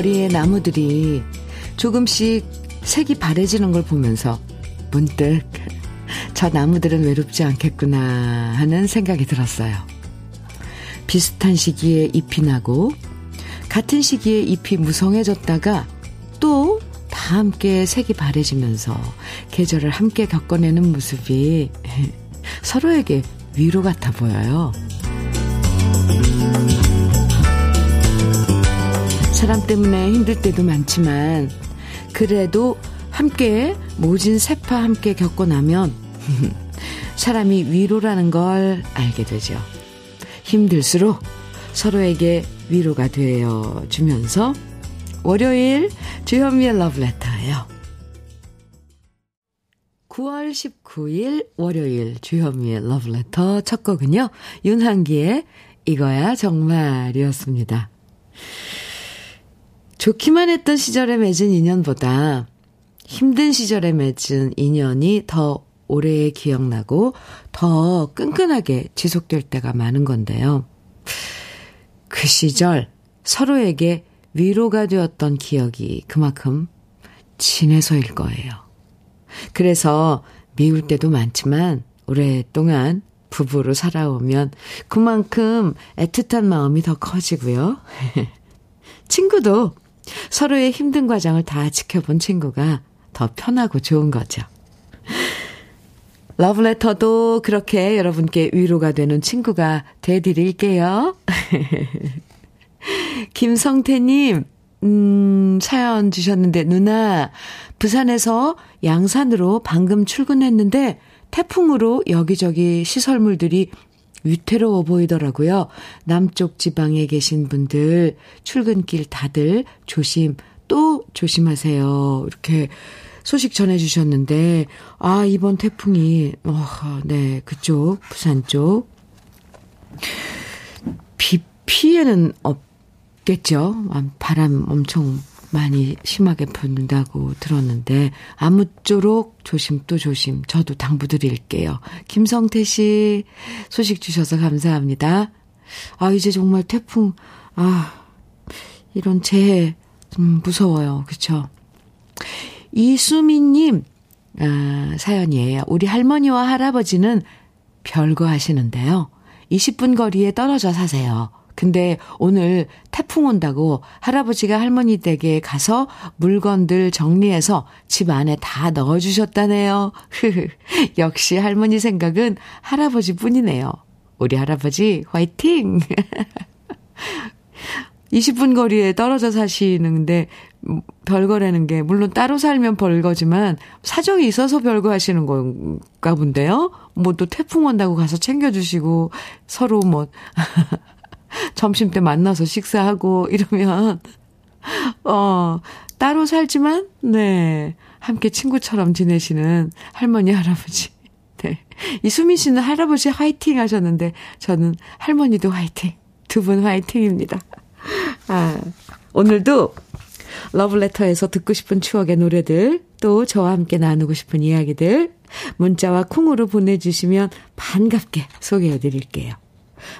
거리의 나무들이 조금씩 색이 바래지는 걸 보면서 문득 저 나무들은 외롭지 않겠구나 하는 생각이 들었어요. 비슷한 시기에 잎이 나고 같은 시기에 잎이 무성해졌다가 또 다 함께 색이 바래지면서 계절을 함께 겪어내는 모습이 서로에게 위로 같아 보여요. 사람 때문에 힘들 때도 많지만 그래도 함께 모진 세파 함께 겪고 나면 사람이 위로라는 걸 알게 되죠. 힘들수록 서로에게 위로가 되어 주면서 월요일 주현미의 러브레터예요. 9월 19일 월요일 주현미의 러브레터 첫 곡은요. 윤한기의 이거야 정말이었습니다. 좋기만 했던 시절에 맺은 인연보다 힘든 시절에 맺은 인연이 더 오래 기억나고 더 끈끈하게 지속될 때가 많은 건데요. 그 시절 서로에게 위로가 되었던 기억이 그만큼 진해서일 거예요. 그래서 미울 때도 많지만 오랫동안 부부로 살아오면 그만큼 애틋한 마음이 더 커지고요. 친구도 서로의 힘든 과정을 다 지켜본 친구가 더 편하고 좋은 거죠. 러브레터도 그렇게 여러분께 위로가 되는 친구가 돼드릴게요. 김성태님, 음, 사연 주셨는데, 누나, 부산에서 양산으로 방금 출근했는데, 태풍으로 여기저기 시설물들이 위태로워 보이더라고요. 남쪽 지방에 계신 분들, 출근길 다들 조심, 또 조심하세요. 이렇게 소식 전해 주셨는데, 아, 이번 태풍이, 어, 네, 그쪽, 부산 쪽. 비 피해는 없겠죠. 아, 바람 엄청 많이 심하게 부는다고 들었는데, 아무쪼록 조심 또 조심. 저도 당부드릴게요. 김성태 씨, 소식 주셔서 감사합니다. 아, 이제 정말 태풍, 아, 이런 재해, 좀 무서워요. 그쵸? 이수민 님, 아, 사연이에요. 우리 할머니와 할아버지는 별거 하시는데요. 20분 거리에 떨어져 사세요. 근데 오늘 태풍 온다고 할아버지가 할머니 댁에 가서 물건들 정리해서 집 안에 다 넣어주셨다네요. 역시 할머니 생각은 할아버지 뿐이네요. 우리 할아버지 화이팅! 20분 거리에 떨어져 사시는데 별거라는 게 물론 따로 살면 별거지만 사정이 있어서 별거 하시는 건가 본데요. 뭐 또 태풍 온다고 가서 챙겨주시고 서로 뭐 점심 때 만나서 식사하고 이러면 어 따로 살지만 네 함께 친구처럼 지내시는 할머니 할아버지. 네. 이수민 씨는 할아버지 화이팅 하셨는데 저는 할머니도 화이팅. 두 분 화이팅입니다. 아, 오늘도 러브레터에서 듣고 싶은 추억의 노래들, 또 저와 함께 나누고 싶은 이야기들, 문자와 콩으로 보내주시면 반갑게 소개해 드릴게요.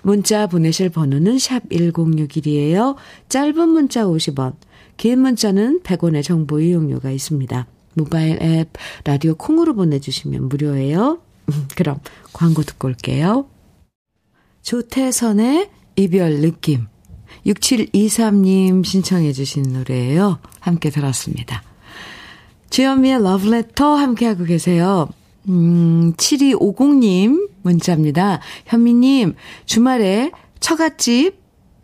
문자 보내실 번호는 샵 1061이에요. 짧은 문자 50원, 긴 문자는 100원의 정보 이용료가 있습니다. 모바일 앱, 라디오 콩으로 보내주시면 무료예요. 그럼 광고 듣고 올게요. 조태선의 이별 느낌. 6723님 신청해 주신 노래예요. 함께 들었습니다. 주현미의 러브레터 함께하고 계세요. 음, 7250님 문자입니다. 현미님, 주말에 처갓집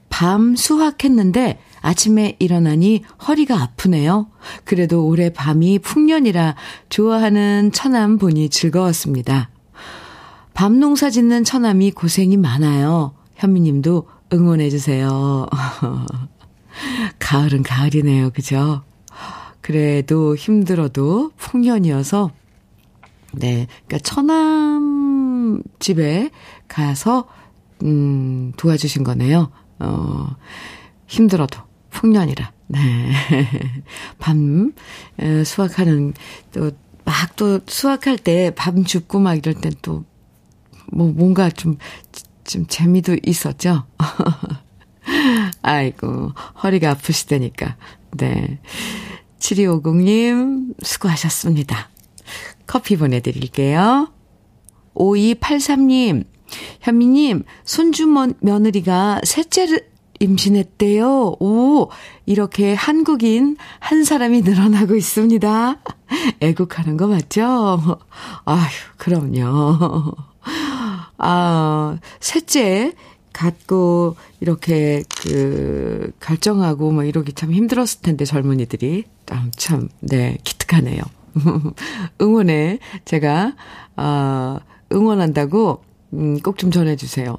밤 수확했는데 아침에 일어나니 허리가 아프네요. 그래도 올해 밤이 풍년이라 좋아하는 처남 보니 즐거웠습니다. 밤 농사 짓는 처남이 고생이 많아요. 현미님도 응원해주세요. 가을은 가을이네요. 그죠? 그래도 힘들어도 풍년이어서, 네. 그니까 처남 집에 가서, 음, 도와주신 거네요. 어, 힘들어도 풍년이라. 네. 밤, 에, 수확하는, 또, 막 또 수확할 때밤 줍고 막 이럴 땐 또, 뭐, 뭔가 좀, 좀 재미도 있었죠. 아이고, 허리가 아프시다니까. 네. 7250님, 수고하셨습니다. 커피 보내드릴게요. 5283님, 현미님, 손주 며느리가 셋째를 임신했대요. 오, 이렇게 한국인 한 사람이 늘어나고 있습니다. 애국하는 거 맞죠? 아휴, 그럼요. 아, 셋째 갖고 이렇게 그 결정하고 뭐 이러기 참 힘들었을 텐데 젊은이들이 참, 참 네, 기특하네요. 응원에 제가 아 응원한다고 음, 꼭 좀 전해주세요.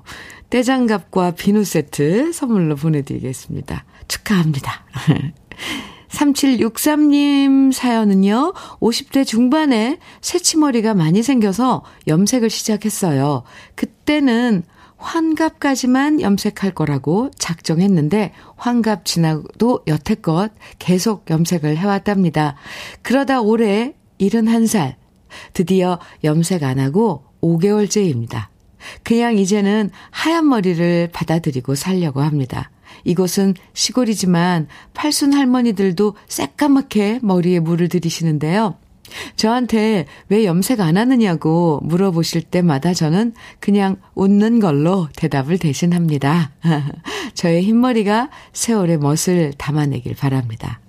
떼장갑과 비누 세트 선물로 보내드리겠습니다. 축하합니다. 3763님 사연은요, 50대 중반에 새치머리가 많이 생겨서 염색을 시작했어요. 그때는 환갑까지만 염색할 거라고 작정했는데, 환갑 지나도 여태껏 계속 염색을 해왔답니다. 그러다 올해 71살, 드디어 염색 안 하고 5개월째입니다. 그냥 이제는 하얀 머리를 받아들이고 살려고 합니다. 이곳은 시골이지만 팔순 할머니들도 새까맣게 머리에 물을 들이시는데요. 저한테 왜 염색 안 하느냐고 물어보실 때마다 저는 그냥 웃는 걸로 대답을 대신합니다. 저의 흰머리가 세월의 멋을 담아내길 바랍니다.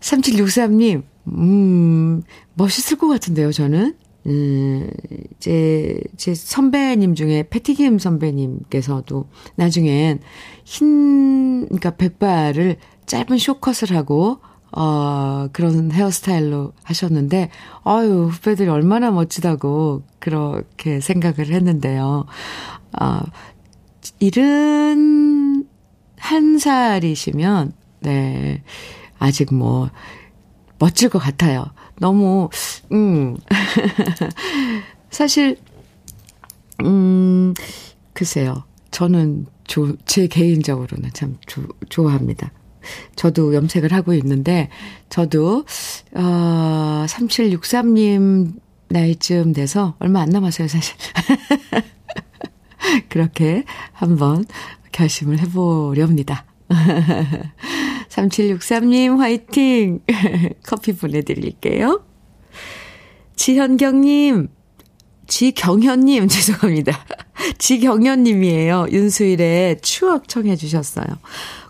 3763님, 음, 멋있을 것 같은데요, 저는? 음, 제, 제 선배님 중에 패티김 선배님께서도 나중엔 흰, 그러니까 백발을 짧은 쇼컷을 하고, 어, 그런 헤어스타일로 하셨는데, 아유, 후배들이 얼마나 멋지다고 그렇게 생각을 했는데요. 아, 일은 한 살이시면, 네, 아직 뭐, 멋질 것 같아요. 너무, 음, 사실, 음, 글쎄요. 저는 조, 제 개인적으로는 참 조, 좋아합니다. 저도 염색을 하고 있는데, 저도, 어, 3763님 나이쯤 돼서 얼마 안 남았어요, 사실. 그렇게 한번 결심을 해보렵니다. 3763님 화이팅! 커피 보내드릴게요. 지현경님, 지경현님, 죄송합니다. 지경현님이에요. 윤수일의 추억 청해주셨어요.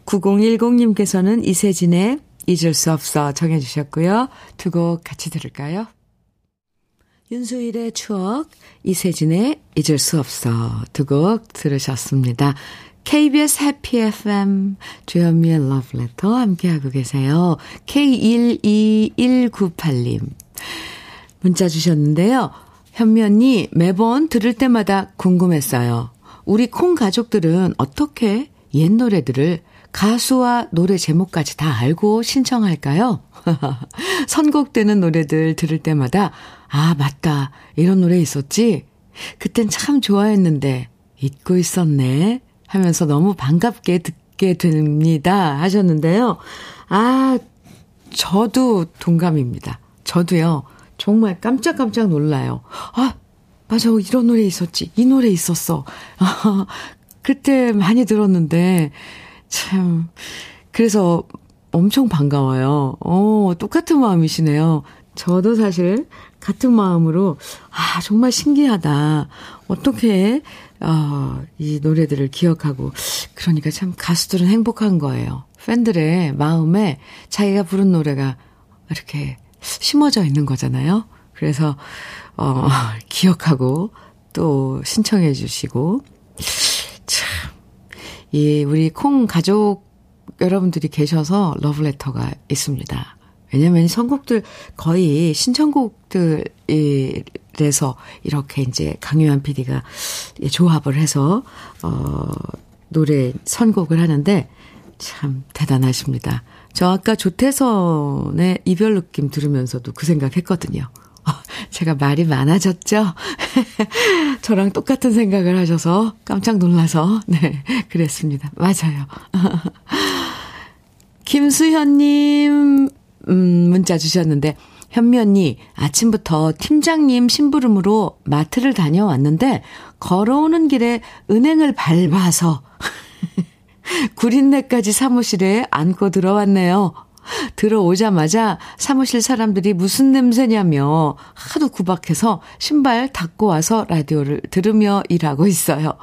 9010님께서는 이세진의 잊을 수 없어 청해주셨고요. 두 곡 같이 들을까요? 윤수일의 추억, 이세진의 잊을 수 없어 두 곡 들으셨습니다. KBS 해피 FM 주현미의 러브레터 함께하고 계세요. K12198님 문자 주셨는데요. 현미 언니 매번 들을 때마다 궁금했어요. 우리 콩 가족들은 어떻게 옛 노래들을 가수와 노래 제목까지 다 알고 신청할까요? 선곡되는 노래들 들을 때마다 아 맞다 이런 노래 있었지? 그땐 참 좋아했는데 잊고 있었네 하면서 너무 반갑게 듣게 됩니다. 하셨는데요. 아, 저도 동감입니다. 저도요, 정말 깜짝깜짝 놀라요. 아, 맞아, 이런 노래 있었지. 이 노래 있었어. 아, 그때 많이 들었는데, 참, 그래서 엄청 반가워요. 어, 똑같은 마음이시네요. 저도 사실 같은 마음으로, 아, 정말 신기하다. 어떻게 어, 이 노래들을 기억하고, 그러니까 참 가수들은 행복한 거예요. 팬들의 마음에 자기가 부른 노래가 이렇게 심어져 있는 거잖아요. 그래서, 어, 기억하고 또 신청해 주시고, 참, 이, 우리 콩 가족 여러분들이 계셔서 러브레터가 있습니다. 왜냐면 선곡들 거의 신청곡들이래서 이렇게 이제 강요한 PD가 조합을 해서 어 노래 선곡을 하는데 참 대단하십니다. 저 아까 조태선의 이별 느낌 들으면서도 그 생각했거든요. 어, 제가 말이 많아졌죠? 저랑 똑같은 생각을 하셔서 깜짝 놀라서, 네, 그랬습니다. 맞아요. 김수현님, 음, 문자 주셨는데, 현미 언니, 아침부터 팀장님 심부름으로 마트를 다녀왔는데, 걸어오는 길에 은행을 밟아서, 구린내까지 사무실에 안고 들어왔네요. 들어오자마자 사무실 사람들이 무슨 냄새냐며 하도 구박해서 신발 닦고 와서 라디오를 들으며 일하고 있어요.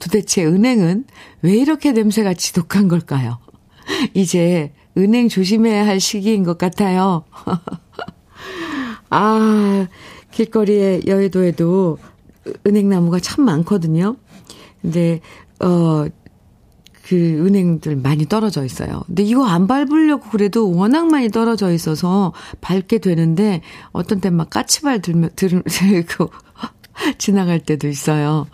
도대체 은행은 왜 이렇게 냄새가 지독한 걸까요? 이제 은행 조심해야 할 시기인 것 같아요. 아, 길거리에 여의도에도 은행나무가 참 많거든요. 근데, 어, 그 은행들 많이 떨어져 있어요. 근데 이거 안 밟으려고 그래도 워낙 많이 떨어져 있어서 밟게 되는데 어떤 때 막 까치발 들며, 들, 들고 지나갈 때도 있어요.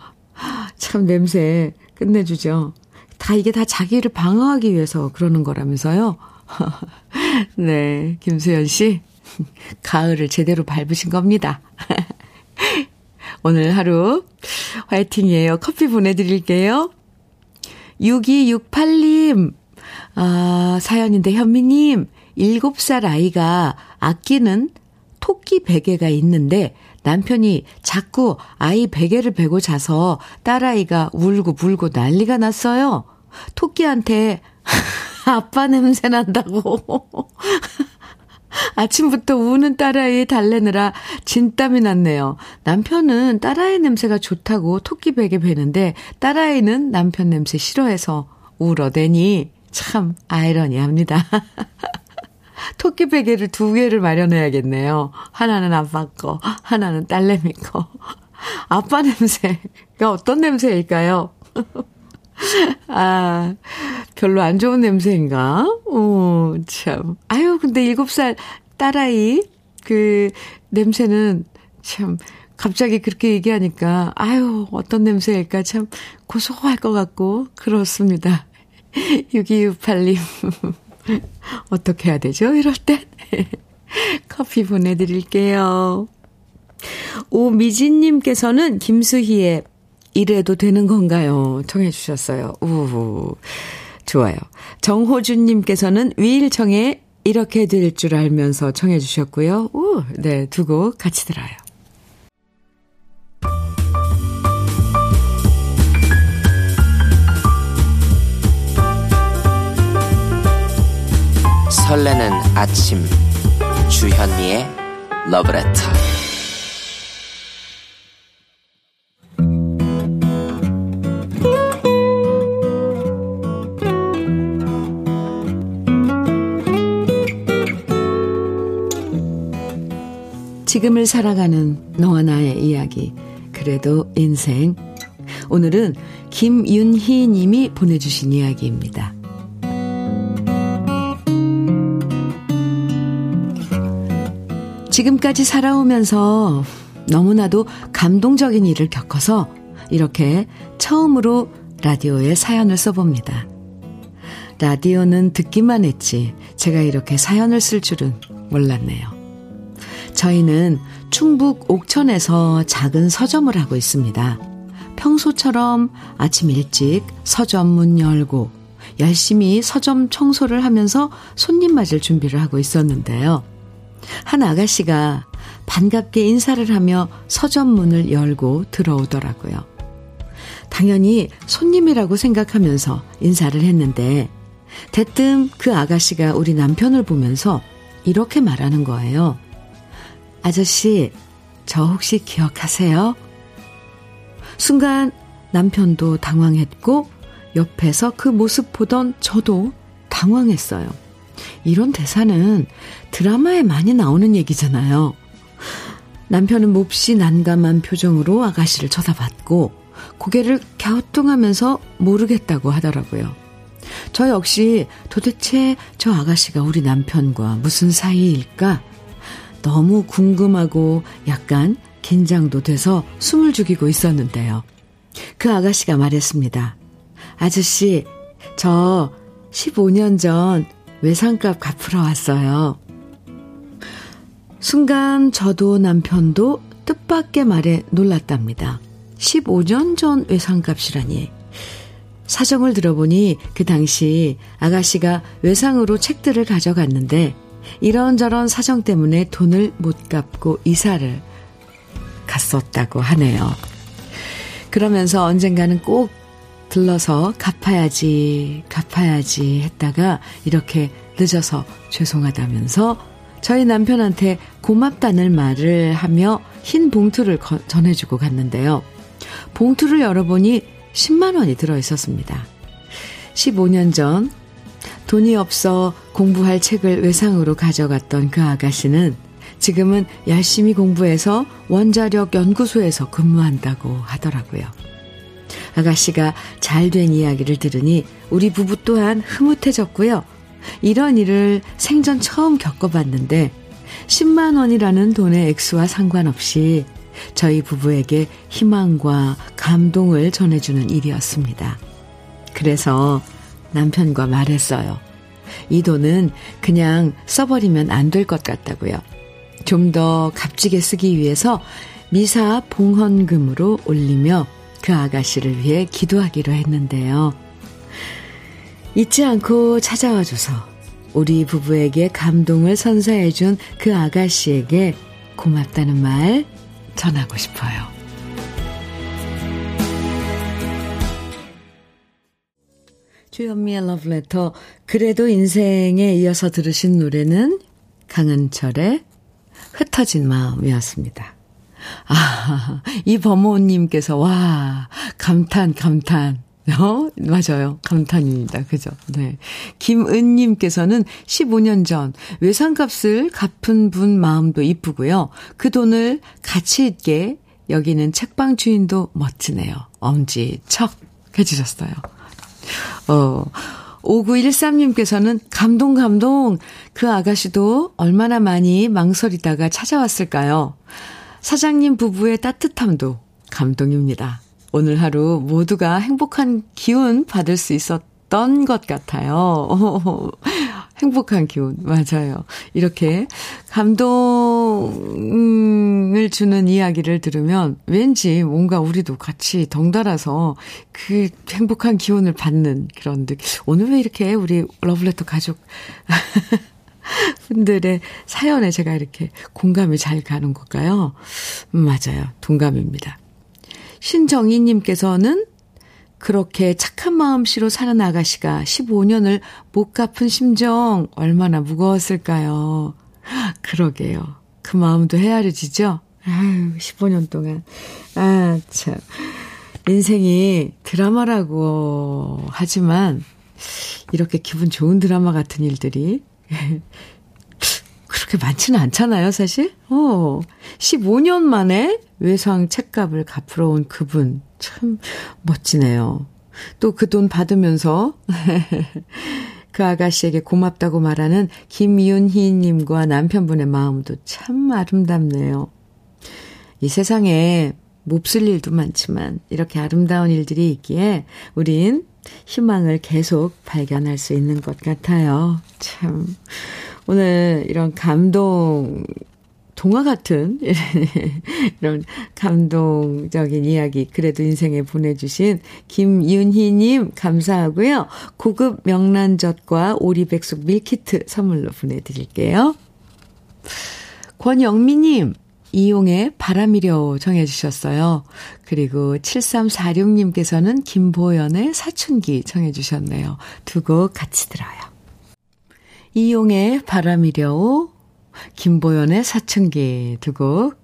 참 냄새 끝내주죠. 다 이게 다 자기를 방어하기 위해서 그러는 거라면서요. 네, 김수현 씨. 가을을 제대로 밟으신 겁니다. 오늘 하루 화이팅이에요. 커피 보내드릴게요. 6268님, 아, 사연인데 현미님, 7살 아이가 아끼는 토끼 베개가 있는데 남편이 자꾸 아이 베개를 베고 자서 딸아이가 울고 불고 난리가 났어요. 토끼한테 아빠 냄새 난다고. 아침부터 우는 딸아이 달래느라 진땀이 났네요. 남편은 딸아이 냄새가 좋다고 토끼 베개 베는데 딸아이는 남편 냄새 싫어해서 울어대니 참 아이러니합니다. 토끼 베개를 두 개를 마련해야겠네요. 하나는 아빠 거, 하나는 딸내미 거. 아빠 냄새가 어떤 냄새일까요? 아, 별로 안 좋은 냄새인가? 오, 참. 아유, 근데 일곱 살 딸아이, 그, 냄새는 참, 갑자기 그렇게 얘기하니까, 아유, 어떤 냄새일까 참 고소할 것 같고, 그렇습니다. 6268님. 어떻게 해야 되죠? 이럴 땐. 커피 보내드릴게요. 오미진님께서는 김수희의 이래도 되는 건가요? 청해 주셨어요. 우후. 좋아요. 정호준님께서는 위일청에 이렇게 될 줄 알면서 청해 주셨고요. 우, 네, 두 곡 같이 들어요. 설레는 아침 주현미의 러브레터 지금을 살아가는 너와 나의 이야기. 그래도 인생. 오늘은 김윤희 님이 보내주신 이야기입니다. 지금까지 살아오면서 너무나도 감동적인 일을 겪어서 이렇게 처음으로 라디오에 사연을 써봅니다. 라디오는 듣기만 했지 제가 이렇게 사연을 쓸 줄은 몰랐네요. 저희는 충북 옥천에서 작은 서점을 하고 있습니다. 평소처럼 아침 일찍 서점 문 열고 열심히 서점 청소를 하면서 손님 맞을 준비를 하고 있었는데요. 한 아가씨가 반갑게 인사를 하며 서점 문을 열고 들어오더라고요. 당연히 손님이라고 생각하면서 인사를 했는데 대뜸 그 아가씨가 우리 남편을 보면서 이렇게 말하는 거예요. 아저씨, 저 혹시 기억하세요? 순간 남편도 당황했고 옆에서 그 모습 보던 저도 당황했어요. 이런 대사는 드라마에 많이 나오는 얘기잖아요. 남편은 몹시 난감한 표정으로 아가씨를 쳐다봤고 고개를 갸우뚱하면서 모르겠다고 하더라고요. 저 역시 도대체 저 아가씨가 우리 남편과 무슨 사이일까 너무 궁금하고 약간 긴장도 돼서 숨을 죽이고 있었는데요. 그 아가씨가 말했습니다. 아저씨, 저 15년 전 외상값 갚으러 왔어요. 순간 저도 남편도 뜻밖의 말에 놀랐답니다. 15년 전 외상값이라니. 사정을 들어보니 그 당시 아가씨가 외상으로 책들을 가져갔는데 이런저런 사정 때문에 돈을 못 갚고 이사를 갔었다고 하네요. 그러면서 언젠가는 꼭 들러서 갚아야지, 갚아야지 했다가 이렇게 늦어서 죄송하다면서 저희 남편한테 고맙다는 말을 하며 흰 봉투를 전해주고 갔는데요. 봉투를 열어보니 10만원이 들어 있었습니다. 15년 전 돈이 없어 공부할 책을 외상으로 가져갔던 그 아가씨는 지금은 열심히 공부해서 원자력 연구소에서 근무한다고 하더라고요. 아가씨가 잘 된 이야기를 들으니 우리 부부 또한 흐뭇해졌고요. 이런 일을 생전 처음 겪어봤는데 10만 원이라는 돈의 액수와 상관없이 저희 부부에게 희망과 감동을 전해주는 일이었습니다. 그래서 남편과 말했어요. 이 돈은 그냥 써버리면 안 될 것 같다고요. 좀 더 값지게 쓰기 위해서 미사 봉헌금으로 올리며 그 아가씨를 위해 기도하기로 했는데요. 잊지 않고 찾아와 줘서 우리 부부에게 감동을 선사해준 그 아가씨에게 고맙다는 말 전하고 싶어요. 주현미의 러브레터 그래도 인생에 이어서 들으신 노래는 강은철의 흩어진 마음이었습니다. 아, 이 범호님께서, 와, 감탄, 감탄. 어? 맞아요. 감탄입니다. 그죠? 네. 김은님께서는 15년 전 외상값을 갚은 분 마음도 이쁘고요. 그 돈을 가치 있게 여기는 책방 주인도 멋지네요. 엄지척 해주셨어요. 어, 5913님께서는 감동, 감동. 그 아가씨도 얼마나 많이 망설이다가 찾아왔을까요? 사장님 부부의 따뜻함도 감동입니다. 오늘 하루 모두가 행복한 기운 받을 수 있었던 것 같아요. 행복한 기운, 맞아요. 이렇게 감동 을 주는 이야기를 들으면 왠지 뭔가 우리도 같이 덩달아서 그 행복한 기운을 받는 그런 느낌. 오늘 왜 이렇게 우리 러블레터 가족 분들의 사연에 제가 이렇게 공감이 잘 가는 걸까요? 음, 맞아요. 동감입니다. 신정희님께서는 그렇게 착한 마음씨로 사는 아가씨가 15년을 못 갚은 심정 얼마나 무거웠을까요? 그러게요. 그 마음도 헤아려지죠? 아유, 15년 동안. 아, 참. 인생이 드라마라고 하지만, 이렇게 기분 좋은 드라마 같은 일들이 그렇게 많지는 않잖아요, 사실? 어, 15년 만에 외상 책값을 갚으러 온 그분, 참 멋지네요. 또 그 돈 받으면서 그 아가씨에게 고맙다고 말하는 김윤희님과 남편분의 마음도 참 아름답네요. 이 세상에 몹쓸 일도 많지만 이렇게 아름다운 일들이 있기에 우린 희망을 계속 발견할 수 있는 것 같아요. 참. 오늘 이런 감동, 동화 같은 이런 감동적인 이야기 그래도 인생에 보내주신 김윤희님 감사하고요. 고급 명란젓과 오리백숙 밀키트 선물로 보내드릴게요. 권영미님 이용의 바람이려 정해주셨어요. 그리고 7346님께서는 김보연의 사춘기 정해주셨네요. 두 곡 같이 들어요. 이용의 바람이려 김보연의 사춘기 두 곡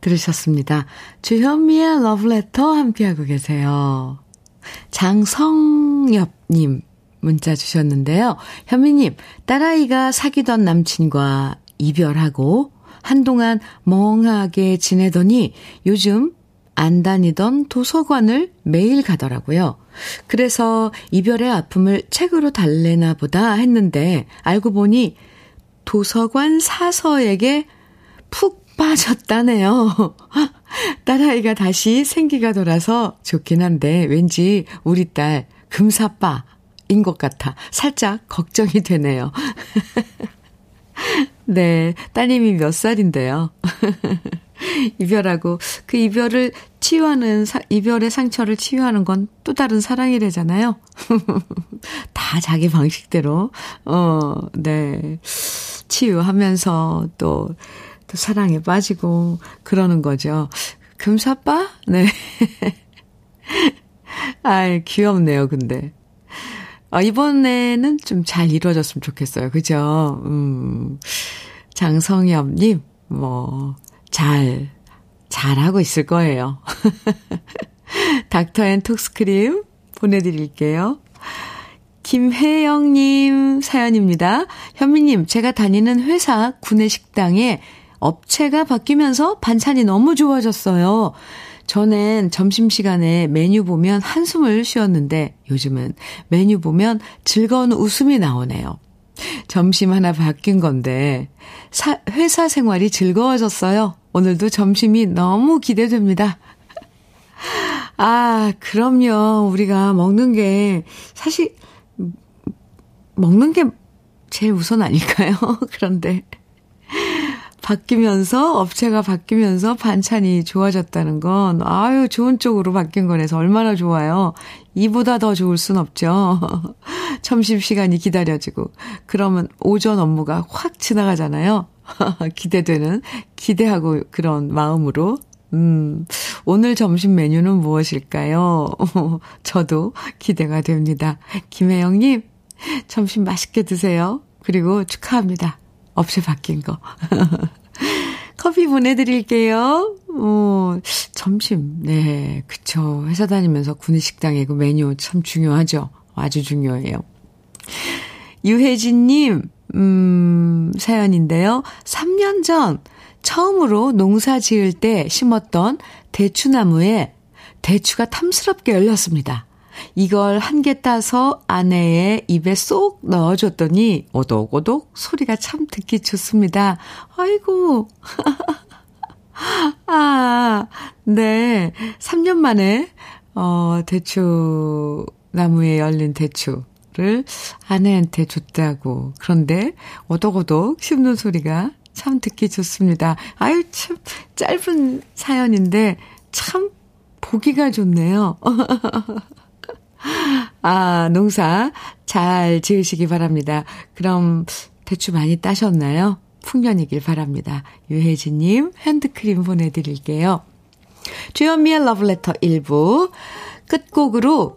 들으셨습니다. 주현미의 러브레터 함께하고 계세요. 장성엽님 문자 주셨는데요. 현미님, 딸아이가 사귀던 남친과 이별하고 한동안 멍하게 지내더니 요즘 안 다니던 도서관을 매일 가더라고요. 그래서 이별의 아픔을 책으로 달래나 보다 했는데 알고 보니 도서관 사서에게 푹 빠졌다네요. 딸아이가 다시 생기가 돌아서 좋긴 한데 왠지 우리 딸 금사빠인 것 같아 살짝 걱정이 되네요. 네, 따님이 몇 살인데요. 이별하고 그 이별을 치유하는 사, 이별의 상처를 치유하는 건 또 다른 사랑이래잖아요. 다 자기 방식대로 어, 네. 치유하면서 또, 또 사랑에 빠지고 그러는 거죠. 금사빠? 네. 아이, 귀엽네요, 근데. 아, 이번에는 좀 잘 이루어졌으면 좋겠어요. 그죠? 음. 장성엽님, 뭐, 잘, 잘하고 있을 거예요. 닥터 앤 톡스크림 보내드릴게요. 김혜영님 사연입니다. 현미님, 제가 다니는 회사 구내식당에 업체가 바뀌면서 반찬이 너무 좋아졌어요. 전엔 점심시간에 메뉴 보면 한숨을 쉬었는데 요즘은 메뉴 보면 즐거운 웃음이 나오네요. 점심 하나 바뀐 건데 사, 회사 생활이 즐거워졌어요. 오늘도 점심이 너무 기대됩니다. 아, 그럼요. 우리가 먹는 게 사실 먹는 게 제일 우선 아닐까요? 그런데 바뀌면서 업체가 바뀌면서 반찬이 좋아졌다는 건 아유 좋은 쪽으로 바뀐 거라서 얼마나 좋아요. 이보다 더 좋을 순 없죠. 점심 시간이 기다려지고 그러면 오전 업무가 확 지나가잖아요. 기대되는 기대하고 그런 마음으로 음, 오늘 점심 메뉴는 무엇일까요? 저도 기대가 됩니다. 김혜영님, 점심 맛있게 드세요. 그리고 축하합니다. 없이 바뀐 거. 커피 보내드릴게요. 어, 점심, 네, 그쵸. 회사 다니면서 구내식당에 그 메뉴 참 중요하죠. 아주 중요해요. 유혜진님, 음, 사연인데요. 3년 전 처음으로 농사 지을 때 심었던 대추나무에 대추가 탐스럽게 열렸습니다. 이걸 한 개 따서 아내의 입에 쏙 넣어줬더니 오독오독 소리가 참 듣기 좋습니다. 아이고. 아, 네. 3년 만에, 어, 대추, 나무에 열린 대추 를 아내한테 줬다고. 그런데 오독오독 씹는 소리가 참 듣기 좋습니다. 아유, 참, 짧은 사연인데 참 보기가 좋네요. 아, 농사 잘 지으시기 바랍니다. 그럼 대추 많이 따셨나요? 풍년이길 바랍니다. 유혜진님 핸드크림 보내드릴게요. 주현미의 러브레터 1부 끝곡으로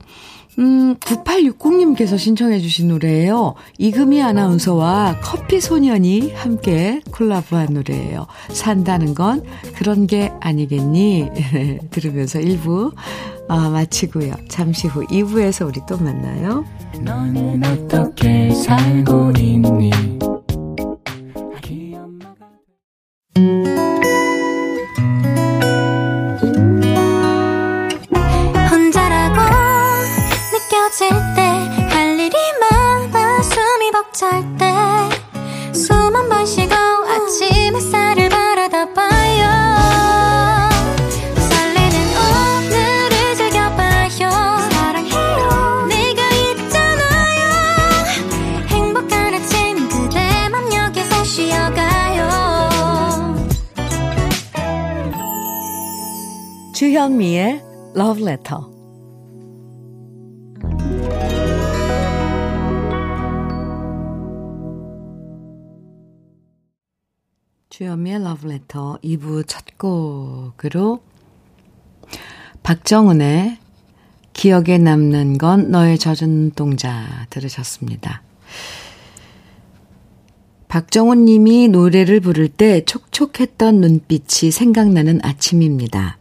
음, 9860님께서 신청해 주신 노래예요. 이금희 아나운서와 커피 소년이 함께 콜라보한 노래예요. 산다는 건 그런 게 아니겠니? 들으면서 1부 아, 마치고요. 잠시 후 2부에서 우리 또 만나요. 너는 어떻게 살고 있니? Love Letter. 주현미의 Love Letter 2부 첫 곡으로 박정은의 기억에 남는 건 너의 젖은 눈동자 들으셨습니다. 박정훈 님이 노래를 부를 때 촉촉했던 눈빛이 생각나는 아침입니다.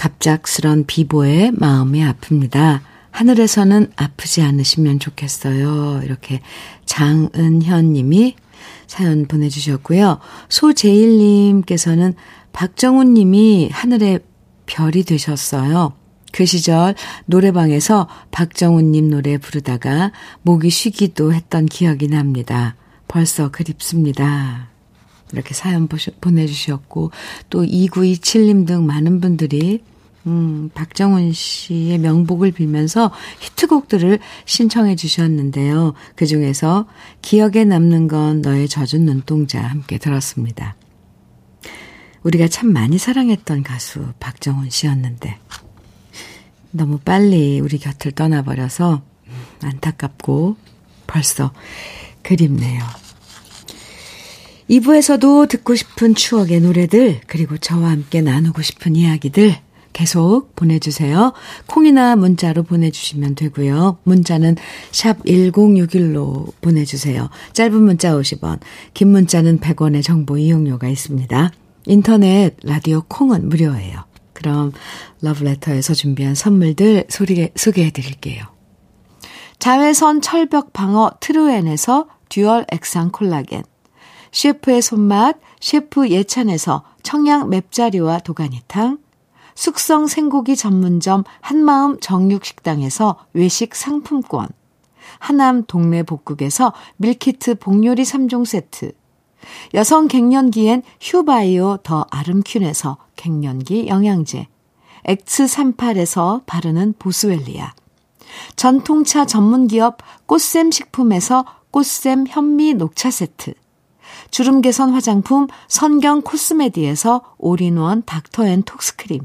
갑작스런 비보에 마음이 아픕니다. 하늘에서는 아프지 않으시면 좋겠어요. 이렇게 장은현 님이 사연 보내주셨고요. 소재일 님께서는 박정훈 님이 하늘의 별이 되셨어요. 그 시절 노래방에서 박정훈 님 노래 부르다가 목이 쉬기도 했던 기억이 납니다. 벌써 그립습니다. 이렇게 사연 보내주셨고, 또 2927님 등 많은 분들이 음, 박정훈 씨의 명복을 빌면서 히트곡들을 신청해 주셨는데요. 그 중에서 기억에 남는 건 너의 젖은 눈동자 함께 들었습니다. 우리가 참 많이 사랑했던 가수 박정훈 씨였는데 너무 빨리 우리 곁을 떠나버려서 안타깝고 벌써 그립네요. 2부에서도 듣고 싶은 추억의 노래들, 그리고 저와 함께 나누고 싶은 이야기들 계속 보내주세요. 콩이나 문자로 보내주시면 되고요. 문자는 샵 1061로 보내주세요. 짧은 문자 50원, 긴 문자는 100원의 정보 이용료가 있습니다. 인터넷, 라디오 콩은 무료예요. 그럼 러브레터에서 준비한 선물들 소개, 소개해 드릴게요. 자외선 철벽 방어 트루엔에서 듀얼 액상 콜라겐 셰프의 손맛 셰프 예찬에서 청양 맵자리와 도가니탕 숙성 생고기 전문점 한마음 정육식당에서 외식 상품권. 하남 동네 복국에서 밀키트 복요리 3종 세트. 여성 갱년기엔 휴바이오 더 아름퀸에서 갱년기 영양제. 엑츠38에서 바르는 보스웰리아. 전통차 전문기업 꽃샘 식품에서 꽃샘 현미 녹차 세트. 주름 개선 화장품 선경 코스메디에서 올인원 닥터앤톡스크림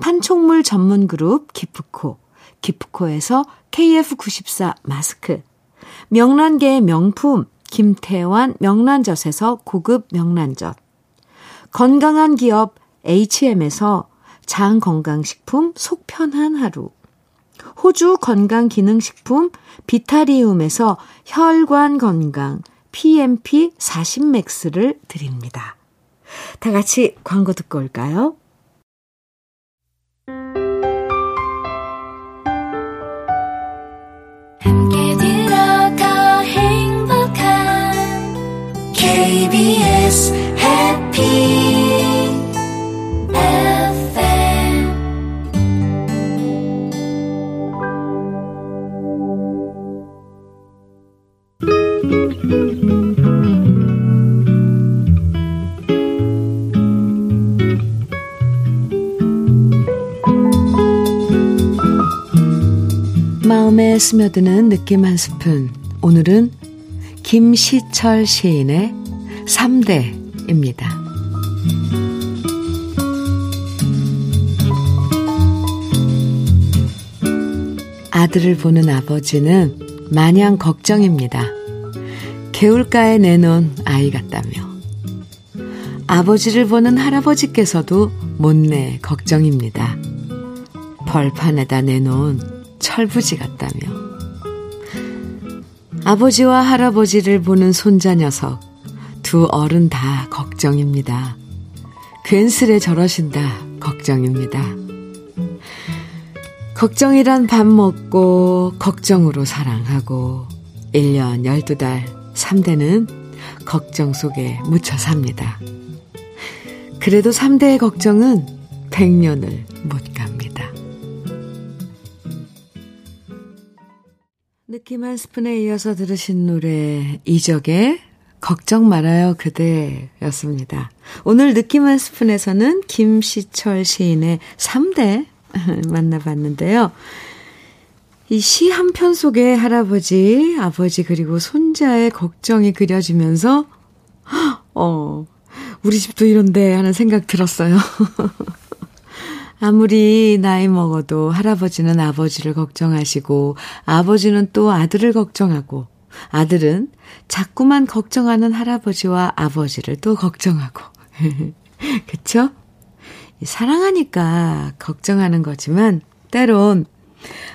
판촉물 전문 그룹 기프코 기프코에서 KF94 마스크 명란계의 명품 김태환 명란젓에서 고급 명란젓 건강한 기업 HM에서 장 건강식품 속편한 하루 호주 건강기능식품 비타리움에서 혈관 건강 PMP 40맥스를 드립니다. 다 같이 광고 듣고 올까요? KBS 해피 마음에 스며드는 느낌 한 스푼. 오늘은 김시철 시인의 3대입니다. 아들을 보는 아버지는 마냥 걱정입니다. 개울가에 내놓은 아이 같다며. 아버지를 보는 할아버지께서도 못내 걱정입니다. 벌판에다 내놓은 철부지 같다며. 아버지와 할아버지를 보는 손자 녀석, 두 어른 다 걱정입니다. 괜스레 저러신다, 걱정입니다. 걱정이란 밥 먹고, 걱정으로 사랑하고, 1년 12달, 3대는 걱정 속에 묻혀 삽니다. 그래도 3대의 걱정은 100년을 못 느낌 한 스푼에 이어서 들으신 노래 이적의 걱정 말아요 그대였습니다. 오늘 느낌 한 스푼에서는 김시철 시인의 3대 만나봤는데요. 이 시 한 편 속에 할아버지, 아버지 그리고 손자의 걱정이 그려지면서 어, 우리 집도 이런데 하는 생각 들었어요. 아무리 나이 먹어도 할아버지는 아버지를 걱정하시고 아버지는 또 아들을 걱정하고 아들은 자꾸만 걱정하는 할아버지와 아버지를 또 걱정하고. 그쵸? 사랑하니까 걱정하는 거지만 때론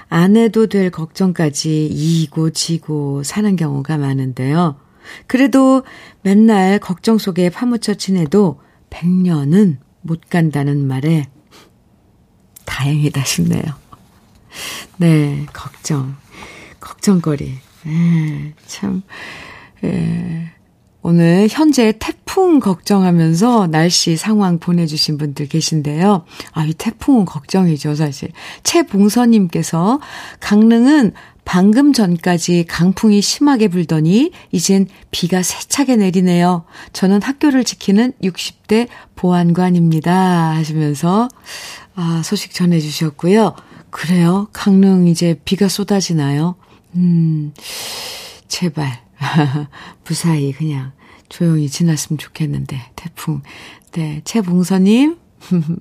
안 해도 될 걱정까지 이고 지고 사는 경우가 많은데요. 그래도 맨날 걱정 속에 파묻혀 지내도 100년은 못 간다는 말에 다행이다 싶네요. 네, 걱정. 걱정거리. 에, 참, 에, 오늘 현재 태풍 걱정하면서 날씨 상황 보내주신 분들 계신데요. 아, 이 태풍은 걱정이죠, 사실. 최봉서님께서 강릉은 방금 전까지 강풍이 심하게 불더니 이젠 비가 세차게 내리네요. 저는 학교를 지키는 60대 보안관입니다. 하시면서 아, 소식 전해주셨고요. 그래요. 강릉 이제 비가 쏟아지나요? 음, 제발. 무사히 그냥 조용히 지났으면 좋겠는데, 태풍. 네, 최봉서님,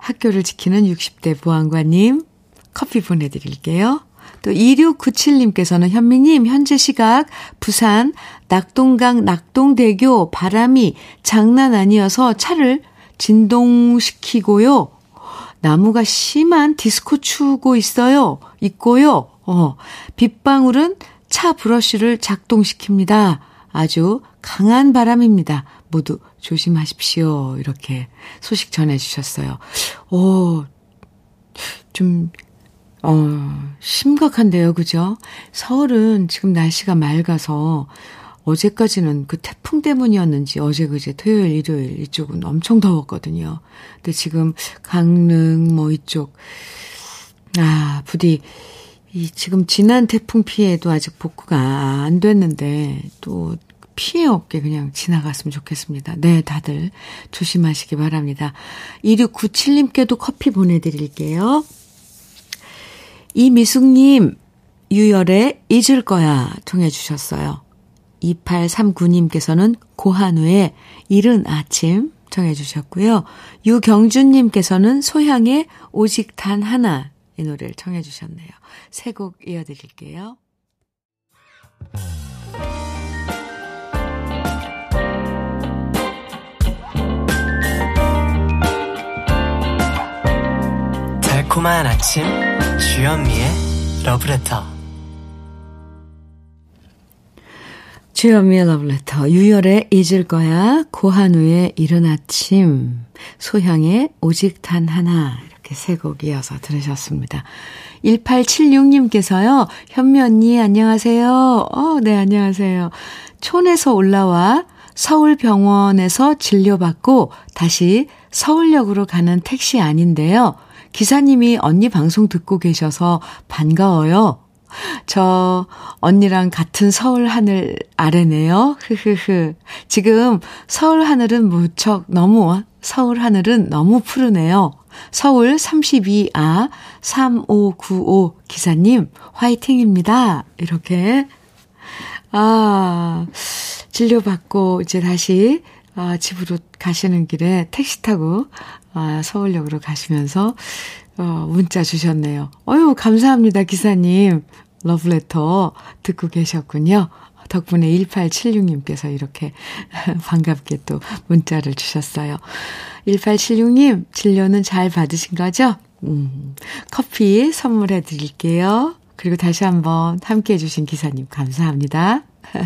학교를 지키는 60대 보안관님, 커피 보내드릴게요. 또 2697님께서는 현미님 현재 시각 부산 낙동강 낙동대교 바람이 장난 아니어서 차를 진동시키고요. 나무가 심한 디스코 추고 있어요. 있고요. 어, 빗방울은 차 브러쉬를 작동시킵니다. 아주 강한 바람입니다. 모두 조심하십시오. 이렇게 소식 전해주셨어요. 오, 좀, 어, 심각한데요. 그죠? 서울은 지금 날씨가 맑아서 어제까지는 그 태풍 때문이었는지 어제 그제 토요일 일요일 이쪽은 엄청 더웠거든요. 근데 지금 강릉 뭐 이쪽 아 부디 이 지금 지난 태풍 피해도 아직 복구가 안 됐는데 또 피해 없게 그냥 지나갔으면 좋겠습니다. 네, 다들 조심하시기 바랍니다. 2697님께도 커피 보내드릴게요. 이미숙님, 유열의 잊을 거야 통해 주셨어요. 2839님께서는 고한우의 이른 아침 정해 주셨고요. 유경준님께서는 소향의 오직 단 하나 이 노래를 청해 주셨네요. 세 곡 이어드릴게요. 달콤한 아침 주현미의 러브레터 주현미의 러브레터, 유열의 잊을 거야, 고한우의 이른 아침, 소향의 오직 단 하나, 이렇게 세 곡 이어서 들으셨습니다. 1876님께서요, 현미 언니, 안녕하세요. 어, 네, 안녕하세요. 촌에서 올라와 서울병원에서 진료받고 다시 서울역으로 가는 택시 아닌데요. 기사님이 언니 방송 듣고 계셔서 반가워요. 저 언니랑 같은 서울 하늘 아래네요. 흐흐흐. 지금 서울 하늘은 무척 너무 서울 하늘은 너무 푸르네요. 서울 32아 3595 기사님 화이팅입니다. 이렇게 아 진료받고 이제 다시 아, 집으로 가시는 길에 택시 타고 아, 서울역으로 가시면서 어, 문자 주셨네요. 어유 감사합니다, 기사님. 러브레터 듣고 계셨군요. 덕분에 1876님께서 이렇게 반갑게 또 문자를 주셨어요. 1876님, 진료는 잘 받으신 거죠? 음, 커피 선물해 드릴게요. 그리고 다시 한번 함께 해주신 기사님, 감사합니다.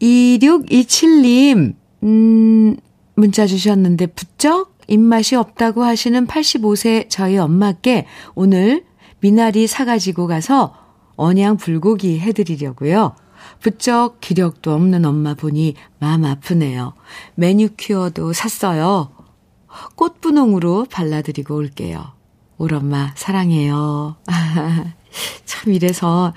2627님, 음, 문자 주셨는데, 부쩍 입맛이 없다고 하시는 85세 저희 엄마께 오늘 미나리 사가지고 가서 언양 불고기 해드리려고요. 부쩍 기력도 없는 엄마 보니 마음 아프네요. 매니큐어도 샀어요. 꽃분홍으로 발라드리고 올게요. 올 엄마 사랑해요. 참 이래서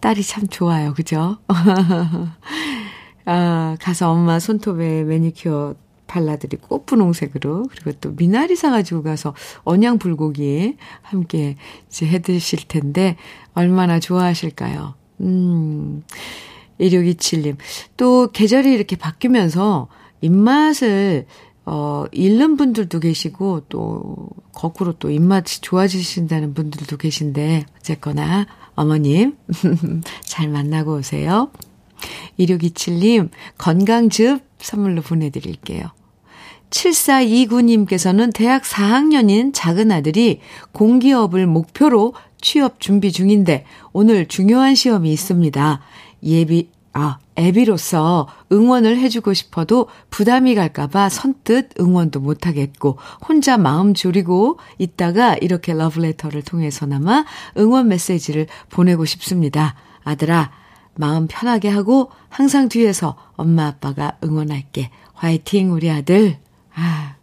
딸이 참 좋아요. 그죠? 아, 가서 엄마 손톱에 매니큐어 발라드리고 꽃분홍색으로 그리고 또 미나리 사가지고 가서 언양 불고기 함께 이제 해드실 텐데 얼마나 좋아하실까요? 음, 1627님. 또 계절이 이렇게 바뀌면서 입맛을 어, 잃는 분들도 계시고, 또, 거꾸로 또 입맛이 좋아지신다는 분들도 계신데, 어쨌거나, 어머님, 잘 만나고 오세요. 2627님, 건강즙 선물로 보내드릴게요. 7429님께서는 대학 4학년인 작은 아들이 공기업을 목표로 취업 준비 중인데 오늘 중요한 시험이 있습니다. 예비, 아, 애비로서 응원을 해주고 싶어도 부담이 갈까봐 선뜻 응원도 못하겠고 혼자 마음 졸이고 있다가 이렇게 러브레터를 통해서나마 응원 메시지를 보내고 싶습니다. 아들아, 마음 편하게 하고 항상 뒤에서 엄마 아빠가 응원할게. 화이팅 우리 아들. 아.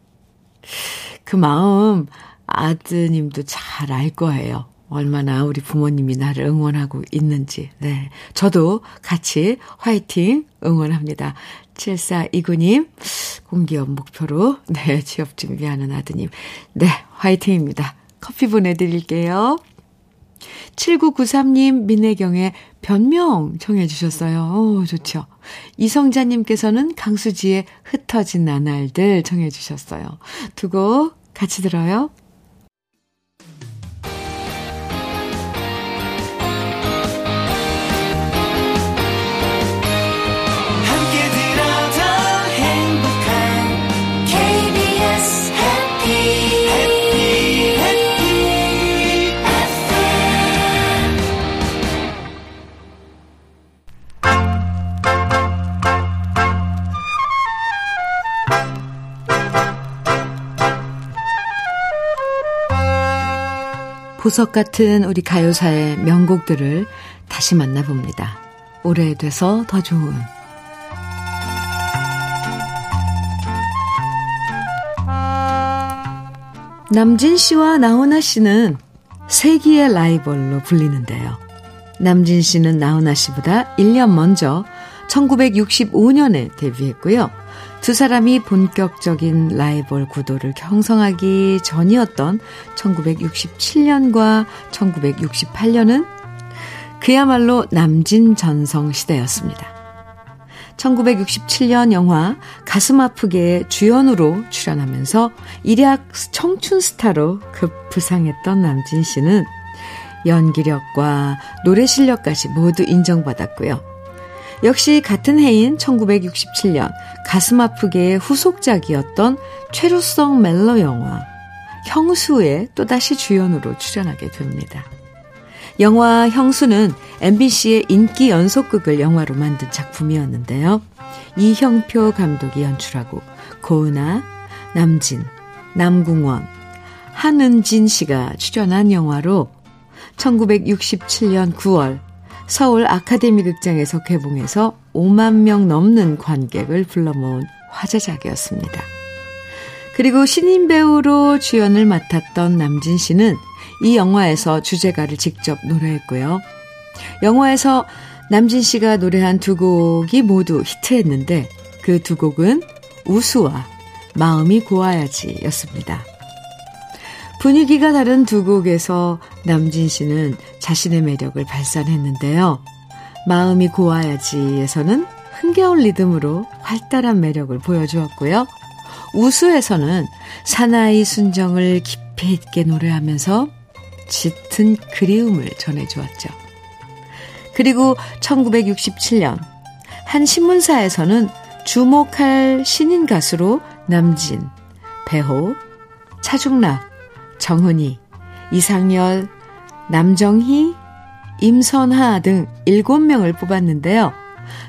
그 마음 아드님도 잘 알 거예요. 얼마나 우리 부모님이 나를 응원하고 있는지. 네. 저도 같이 화이팅 응원합니다. 7429님, 공기업 목표로, 네, 취업 준비하는 아드님. 네, 화이팅입니다. 커피 보내드릴게요. 7993님, 민혜경의 변명 청해 주셨어요. 오, 좋죠. 이성자님께서는 강수지의 흩어진 나날들 청해 주셨어요. 두 곡 같이 들어요. 보석 같은 우리 가요사의 명곡들을 다시 만나봅니다. 오래돼서 더 좋은 남진 씨와 나훈아 씨는 세기의 라이벌로 불리는데요. 남진 씨는 나훈아 씨보다 1년 먼저 1965년에 데뷔했고요. 두 사람이 본격적인 라이벌 구도를 형성하기 전이었던 1967년과 1968년은 그야말로 남진 전성 시대였습니다. 1967년 영화 가슴 아프게 주연으로 출연하면서 일약 청춘 스타로 급부상했던 남진 씨는 연기력과 노래 실력까지 모두 인정받았고요. 역시 같은 해인 1967년 가슴 아프게의 후속작이었던 최루성 멜로 영화 형수에 또다시 주연으로 출연하게 됩니다. 영화 형수는 MBC의 인기 연속극을 영화로 만든 작품이었는데요. 이형표 감독이 연출하고 고은아, 남진, 남궁원, 한은진 씨가 출연한 영화로 1967년 9월 서울 아카데미 극장에서 개봉해서 5만 명 넘는 관객을 불러 모은 화제작이었습니다. 그리고 신인 배우로 주연을 맡았던 남진 씨는 이 영화에서 주제가를 직접 노래했고요. 영화에서 남진 씨가 노래한 두 곡이 모두 히트했는데 그 두 곡은 우수와 마음이 고와야지 였습니다. 분위기가 다른 두 곡에서 남진 씨는 자신의 매력을 발산했는데요. 마음이 고와야지에서는 흥겨운 리듬으로 활달한 매력을 보여주었고요. 우수에서는 사나이 순정을 깊이 있게 노래하면서 짙은 그리움을 전해주었죠. 그리고 1967년 한 신문사에서는 주목할 신인 가수로 남진, 배호, 차중락, 정은희, 이상열, 남정희, 임선하 등 7명을 뽑았는데요.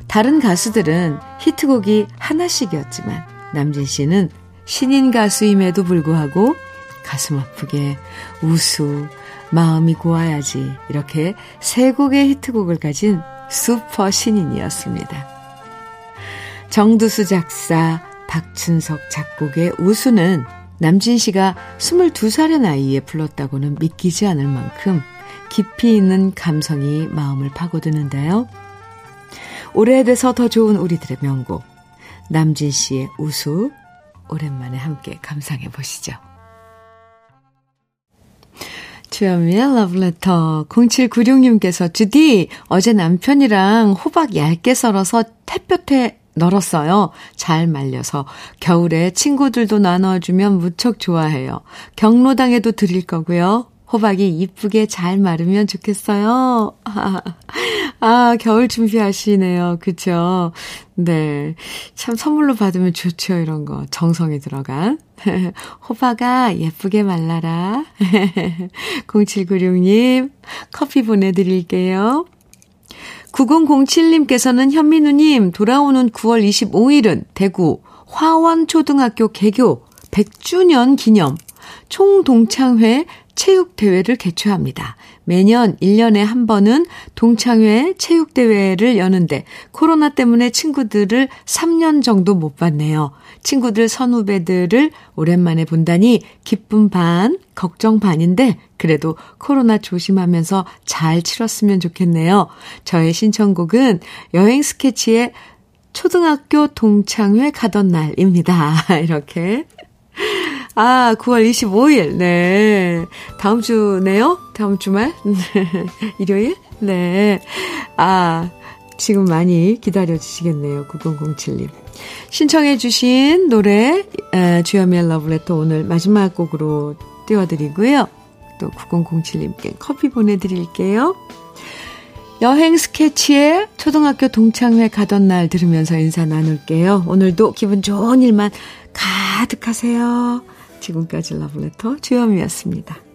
다른 가수들은 히트곡이 하나씩이었지만 남진 씨는 신인 가수임에도 불구하고 가슴 아프게 우수, 마음이 고와야지 이렇게 세 곡의 히트곡을 가진 슈퍼 신인이었습니다. 정두수 작사, 박춘석 작곡의 우수는 남진 씨가 22살의 나이에 불렀다고는 믿기지 않을 만큼 깊이 있는 감성이 마음을 파고드는데요. 오래돼서 더 좋은 우리들의 명곡 남진 씨의 우수 오랜만에 함께 감상해 보시죠. 주현미의 러브레터 0796님께서 주디 어제 남편이랑 호박 얇게 썰어서 햇볕에 널었어요. 잘 말려서 겨울에 친구들도 나눠주면 무척 좋아해요. 경로당에도 드릴 거고요. 호박이 이쁘게 잘 마르면 좋겠어요. 아, 아, 겨울 준비하시네요. 그쵸? 네. 참 선물로 받으면 좋죠, 이런 거. 정성이 들어간. 호박아, 예쁘게 말라라. 0796님, 커피 보내드릴게요. 9007님께서는 현민우님, 돌아오는 9월 25일은 대구 화원초등학교 개교 100주년 기념 총동창회 체육대회를 개최합니다. 매년 1년에 한 번은 동창회 체육대회를 여는데 코로나 때문에 친구들을 3년 정도 못 봤네요. 친구들 선후배들을 오랜만에 본다니 기쁨 반, 걱정 반인데 그래도 코로나 조심하면서 잘 치렀으면 좋겠네요. 저의 신청곡은 여행 스케치의 초등학교 동창회 가던 날입니다. 이렇게 아, 9월 25일. 네. 다음 주네요? 다음 주말? 일요일? 네. 아, 지금 많이 기다려 주시겠네요. 9007님. 신청해 주신 노래 주여미의 러브레터 오늘 마지막 곡으로 띄워드리고요. 또 9007님께 커피 보내드릴게요. 여행 스케치에 초등학교 동창회 가던 날 들으면서 인사 나눌게요. 오늘도 기분 좋은 일만 가득하세요. 지금까지 러브레터 주현미였습니다.